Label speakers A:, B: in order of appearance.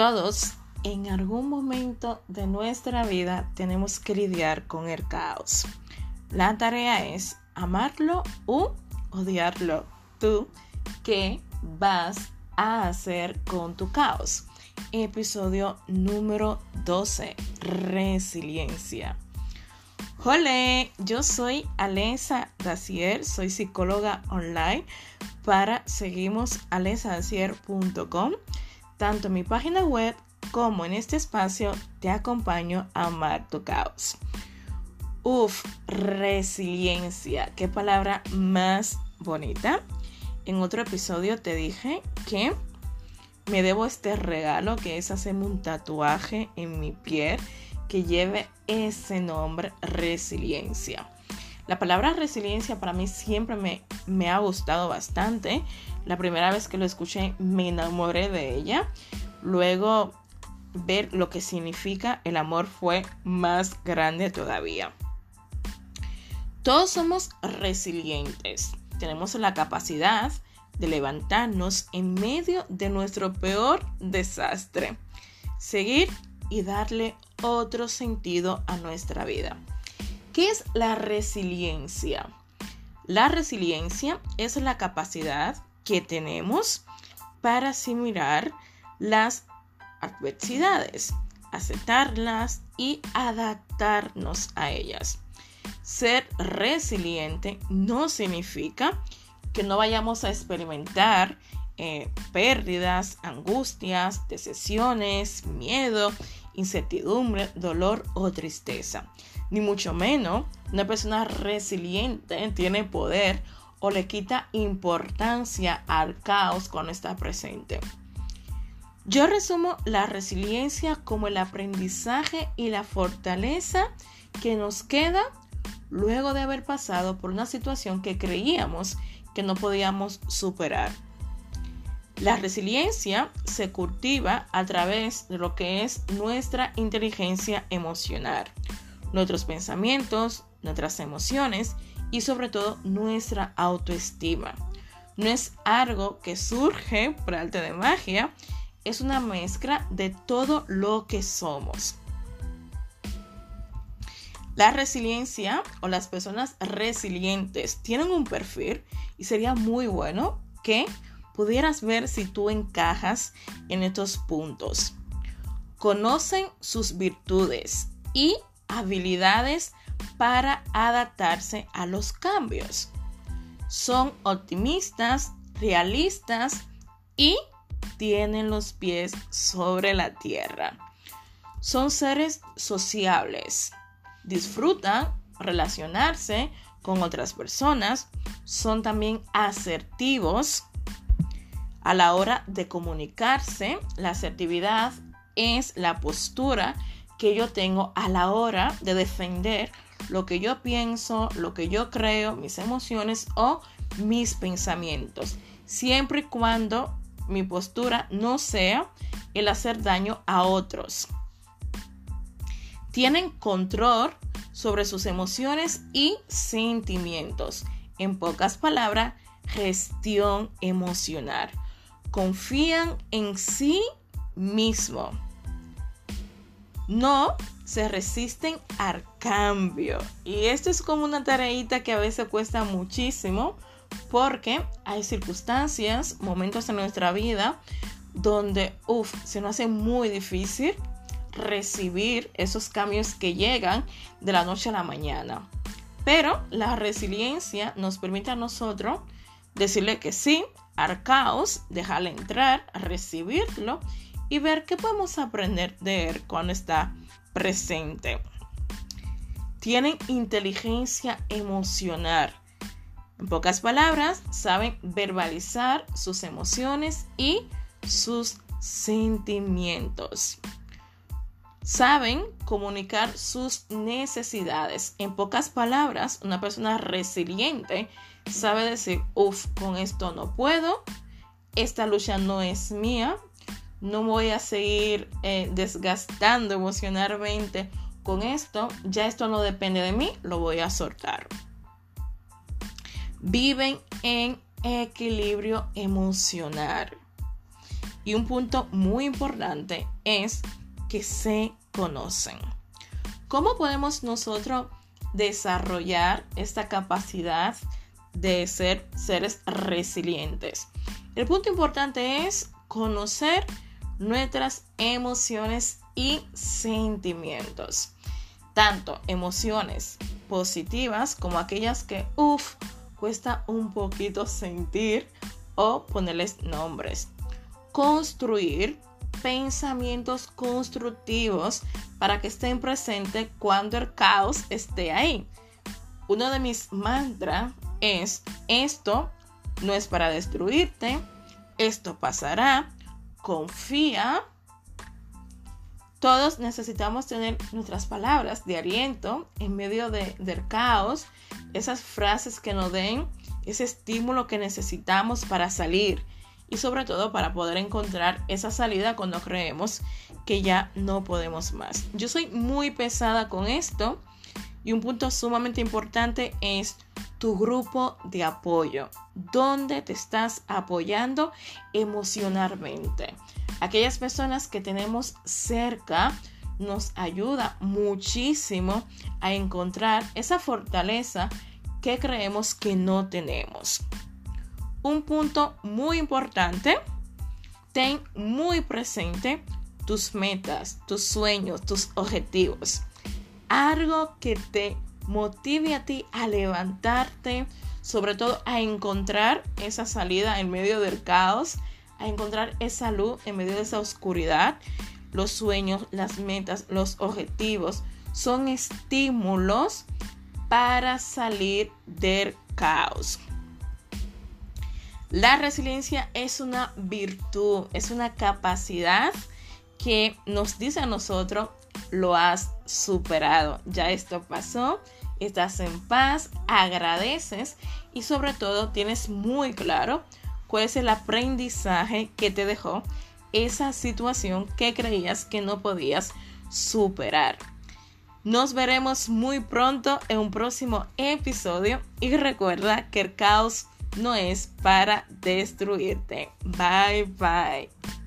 A: Todos en algún momento de nuestra vida tenemos que lidiar con el caos. La tarea es amarlo o odiarlo. ¿Tú qué vas a hacer con tu caos? Episodio número 12. Resiliencia. Hola, yo soy Alesa Dacier, soy psicóloga online para seguimos alesadacier.com tanto en mi página web como en este espacio te acompaño a amar tu caos. Uf, resiliencia, qué palabra más bonita. En otro episodio te dije que me debo este regalo que es hacerme un tatuaje en mi piel que lleve ese nombre, resiliencia. La palabra resiliencia para mí siempre me, ha gustado bastante la primera vez que lo escuché me enamoré de ella. Luego ver lo que significa el amor fue más grande todavía. Todos somos resilientes. Tenemos la capacidad de levantarnos en medio de nuestro peor desastre. Seguir y darle otro sentido a nuestra vida. ¿Qué es la resiliencia? La resiliencia es la capacidad que tenemos para asimilar las adversidades, aceptarlas y adaptarnos a ellas. Ser resiliente no significa que no vayamos a experimentar eh, pérdidas, angustias, decepciones, miedo, incertidumbre, dolor o tristeza. Ni mucho menos, una persona resiliente tiene poder o le quita importancia al caos cuando está presente. Yo resumo la resiliencia como el aprendizaje y la fortaleza que nos queda luego de haber pasado por una situación que creíamos que no podíamos superar. La resiliencia se cultiva a través de lo que es nuestra inteligencia emocional, nuestros pensamientos, nuestras emociones y sobre todo nuestra autoestima. No es algo que surge por arte de magia, es una mezcla de todo lo que somos. La resiliencia o las personas resilientes tienen un perfil y sería muy bueno que pudieras ver si tú encajas en estos puntos. Conocen sus virtudes y habilidades para adaptarse a los cambios. Son optimistas, realistas y tienen los pies sobre la tierra. Son seres sociables. Disfrutan relacionarse con otras personas. Son también asertivos a la hora de comunicarse. La asertividad es la postura que yo tengo a la hora de defender lo que yo pienso, lo que yo creo, mis emociones o mis pensamientos. Siempre y cuando mi postura no sea el hacer daño a otros. Tienen control sobre sus emociones y sentimientos. En pocas palabras, gestión emocional. Confían en sí mismo. No se resisten al cambio. Y esto es como una tareita que a veces cuesta muchísimo porque hay circunstancias, momentos en nuestra vida donde, uff, se nos hace muy difícil recibir esos cambios que llegan de la noche a la mañana. Pero la resiliencia nos permite a nosotros decirle que sí al caos, dejarle entrar, recibirlo y ver qué podemos aprender de él cuando está presente. Tienen inteligencia emocional. En pocas palabras, saben verbalizar sus emociones y sus sentimientos. Saben comunicar sus necesidades. En pocas palabras, una persona resiliente sabe decir, uff, con esto no puedo, esta lucha no es mía, no voy a seguir eh, desgastando emocionalmente con esto, ya esto no depende de mí, lo voy a soltar. Viven en equilibrio emocional. Y un punto muy importante es que se conocen. ¿Cómo podemos nosotros desarrollar esta capacidad de ser seres resilientes? El punto importante es conocer nuestras emociones y sentimientos. Tanto emociones positivas como aquellas que, uff, cuesta un poquito sentir o ponerles nombres. Construir pensamientos constructivos para que estén presentes cuando el caos esté ahí. Uno de mis mantras es esto no es para destruirte, esto pasará, confía. Todos necesitamos tener nuestras palabras de aliento en medio del caos, esas frases que nos den ese estímulo que necesitamos para salir y sobre todo para poder encontrar esa salida cuando creemos que ya no podemos más. Yo soy muy pesada con esto y un punto sumamente importante es tu grupo de apoyo, donde te estás apoyando emocionalmente. Aquellas personas que tenemos cerca nos ayuda muchísimo a encontrar esa fortaleza que creemos que no tenemos. Un punto muy importante, ten muy presente tus metas, tus sueños, tus objetivos. Algo que te motive a ti a levantarte, sobre todo a encontrar esa salida en medio del caos, a encontrar esa luz en medio de esa oscuridad. Los sueños, las metas, los objetivos son estímulos para salir del caos. La resiliencia es una virtud, es una capacidad que nos dice a nosotros, lo has superado, ya esto pasó, estás en paz, agradeces y sobre todo tienes muy claro cuál es el aprendizaje que te dejó esa situación que creías que no podías superar. Nos veremos muy pronto en un próximo episodio y recuerda que el caos no es para destruirte. Bye bye.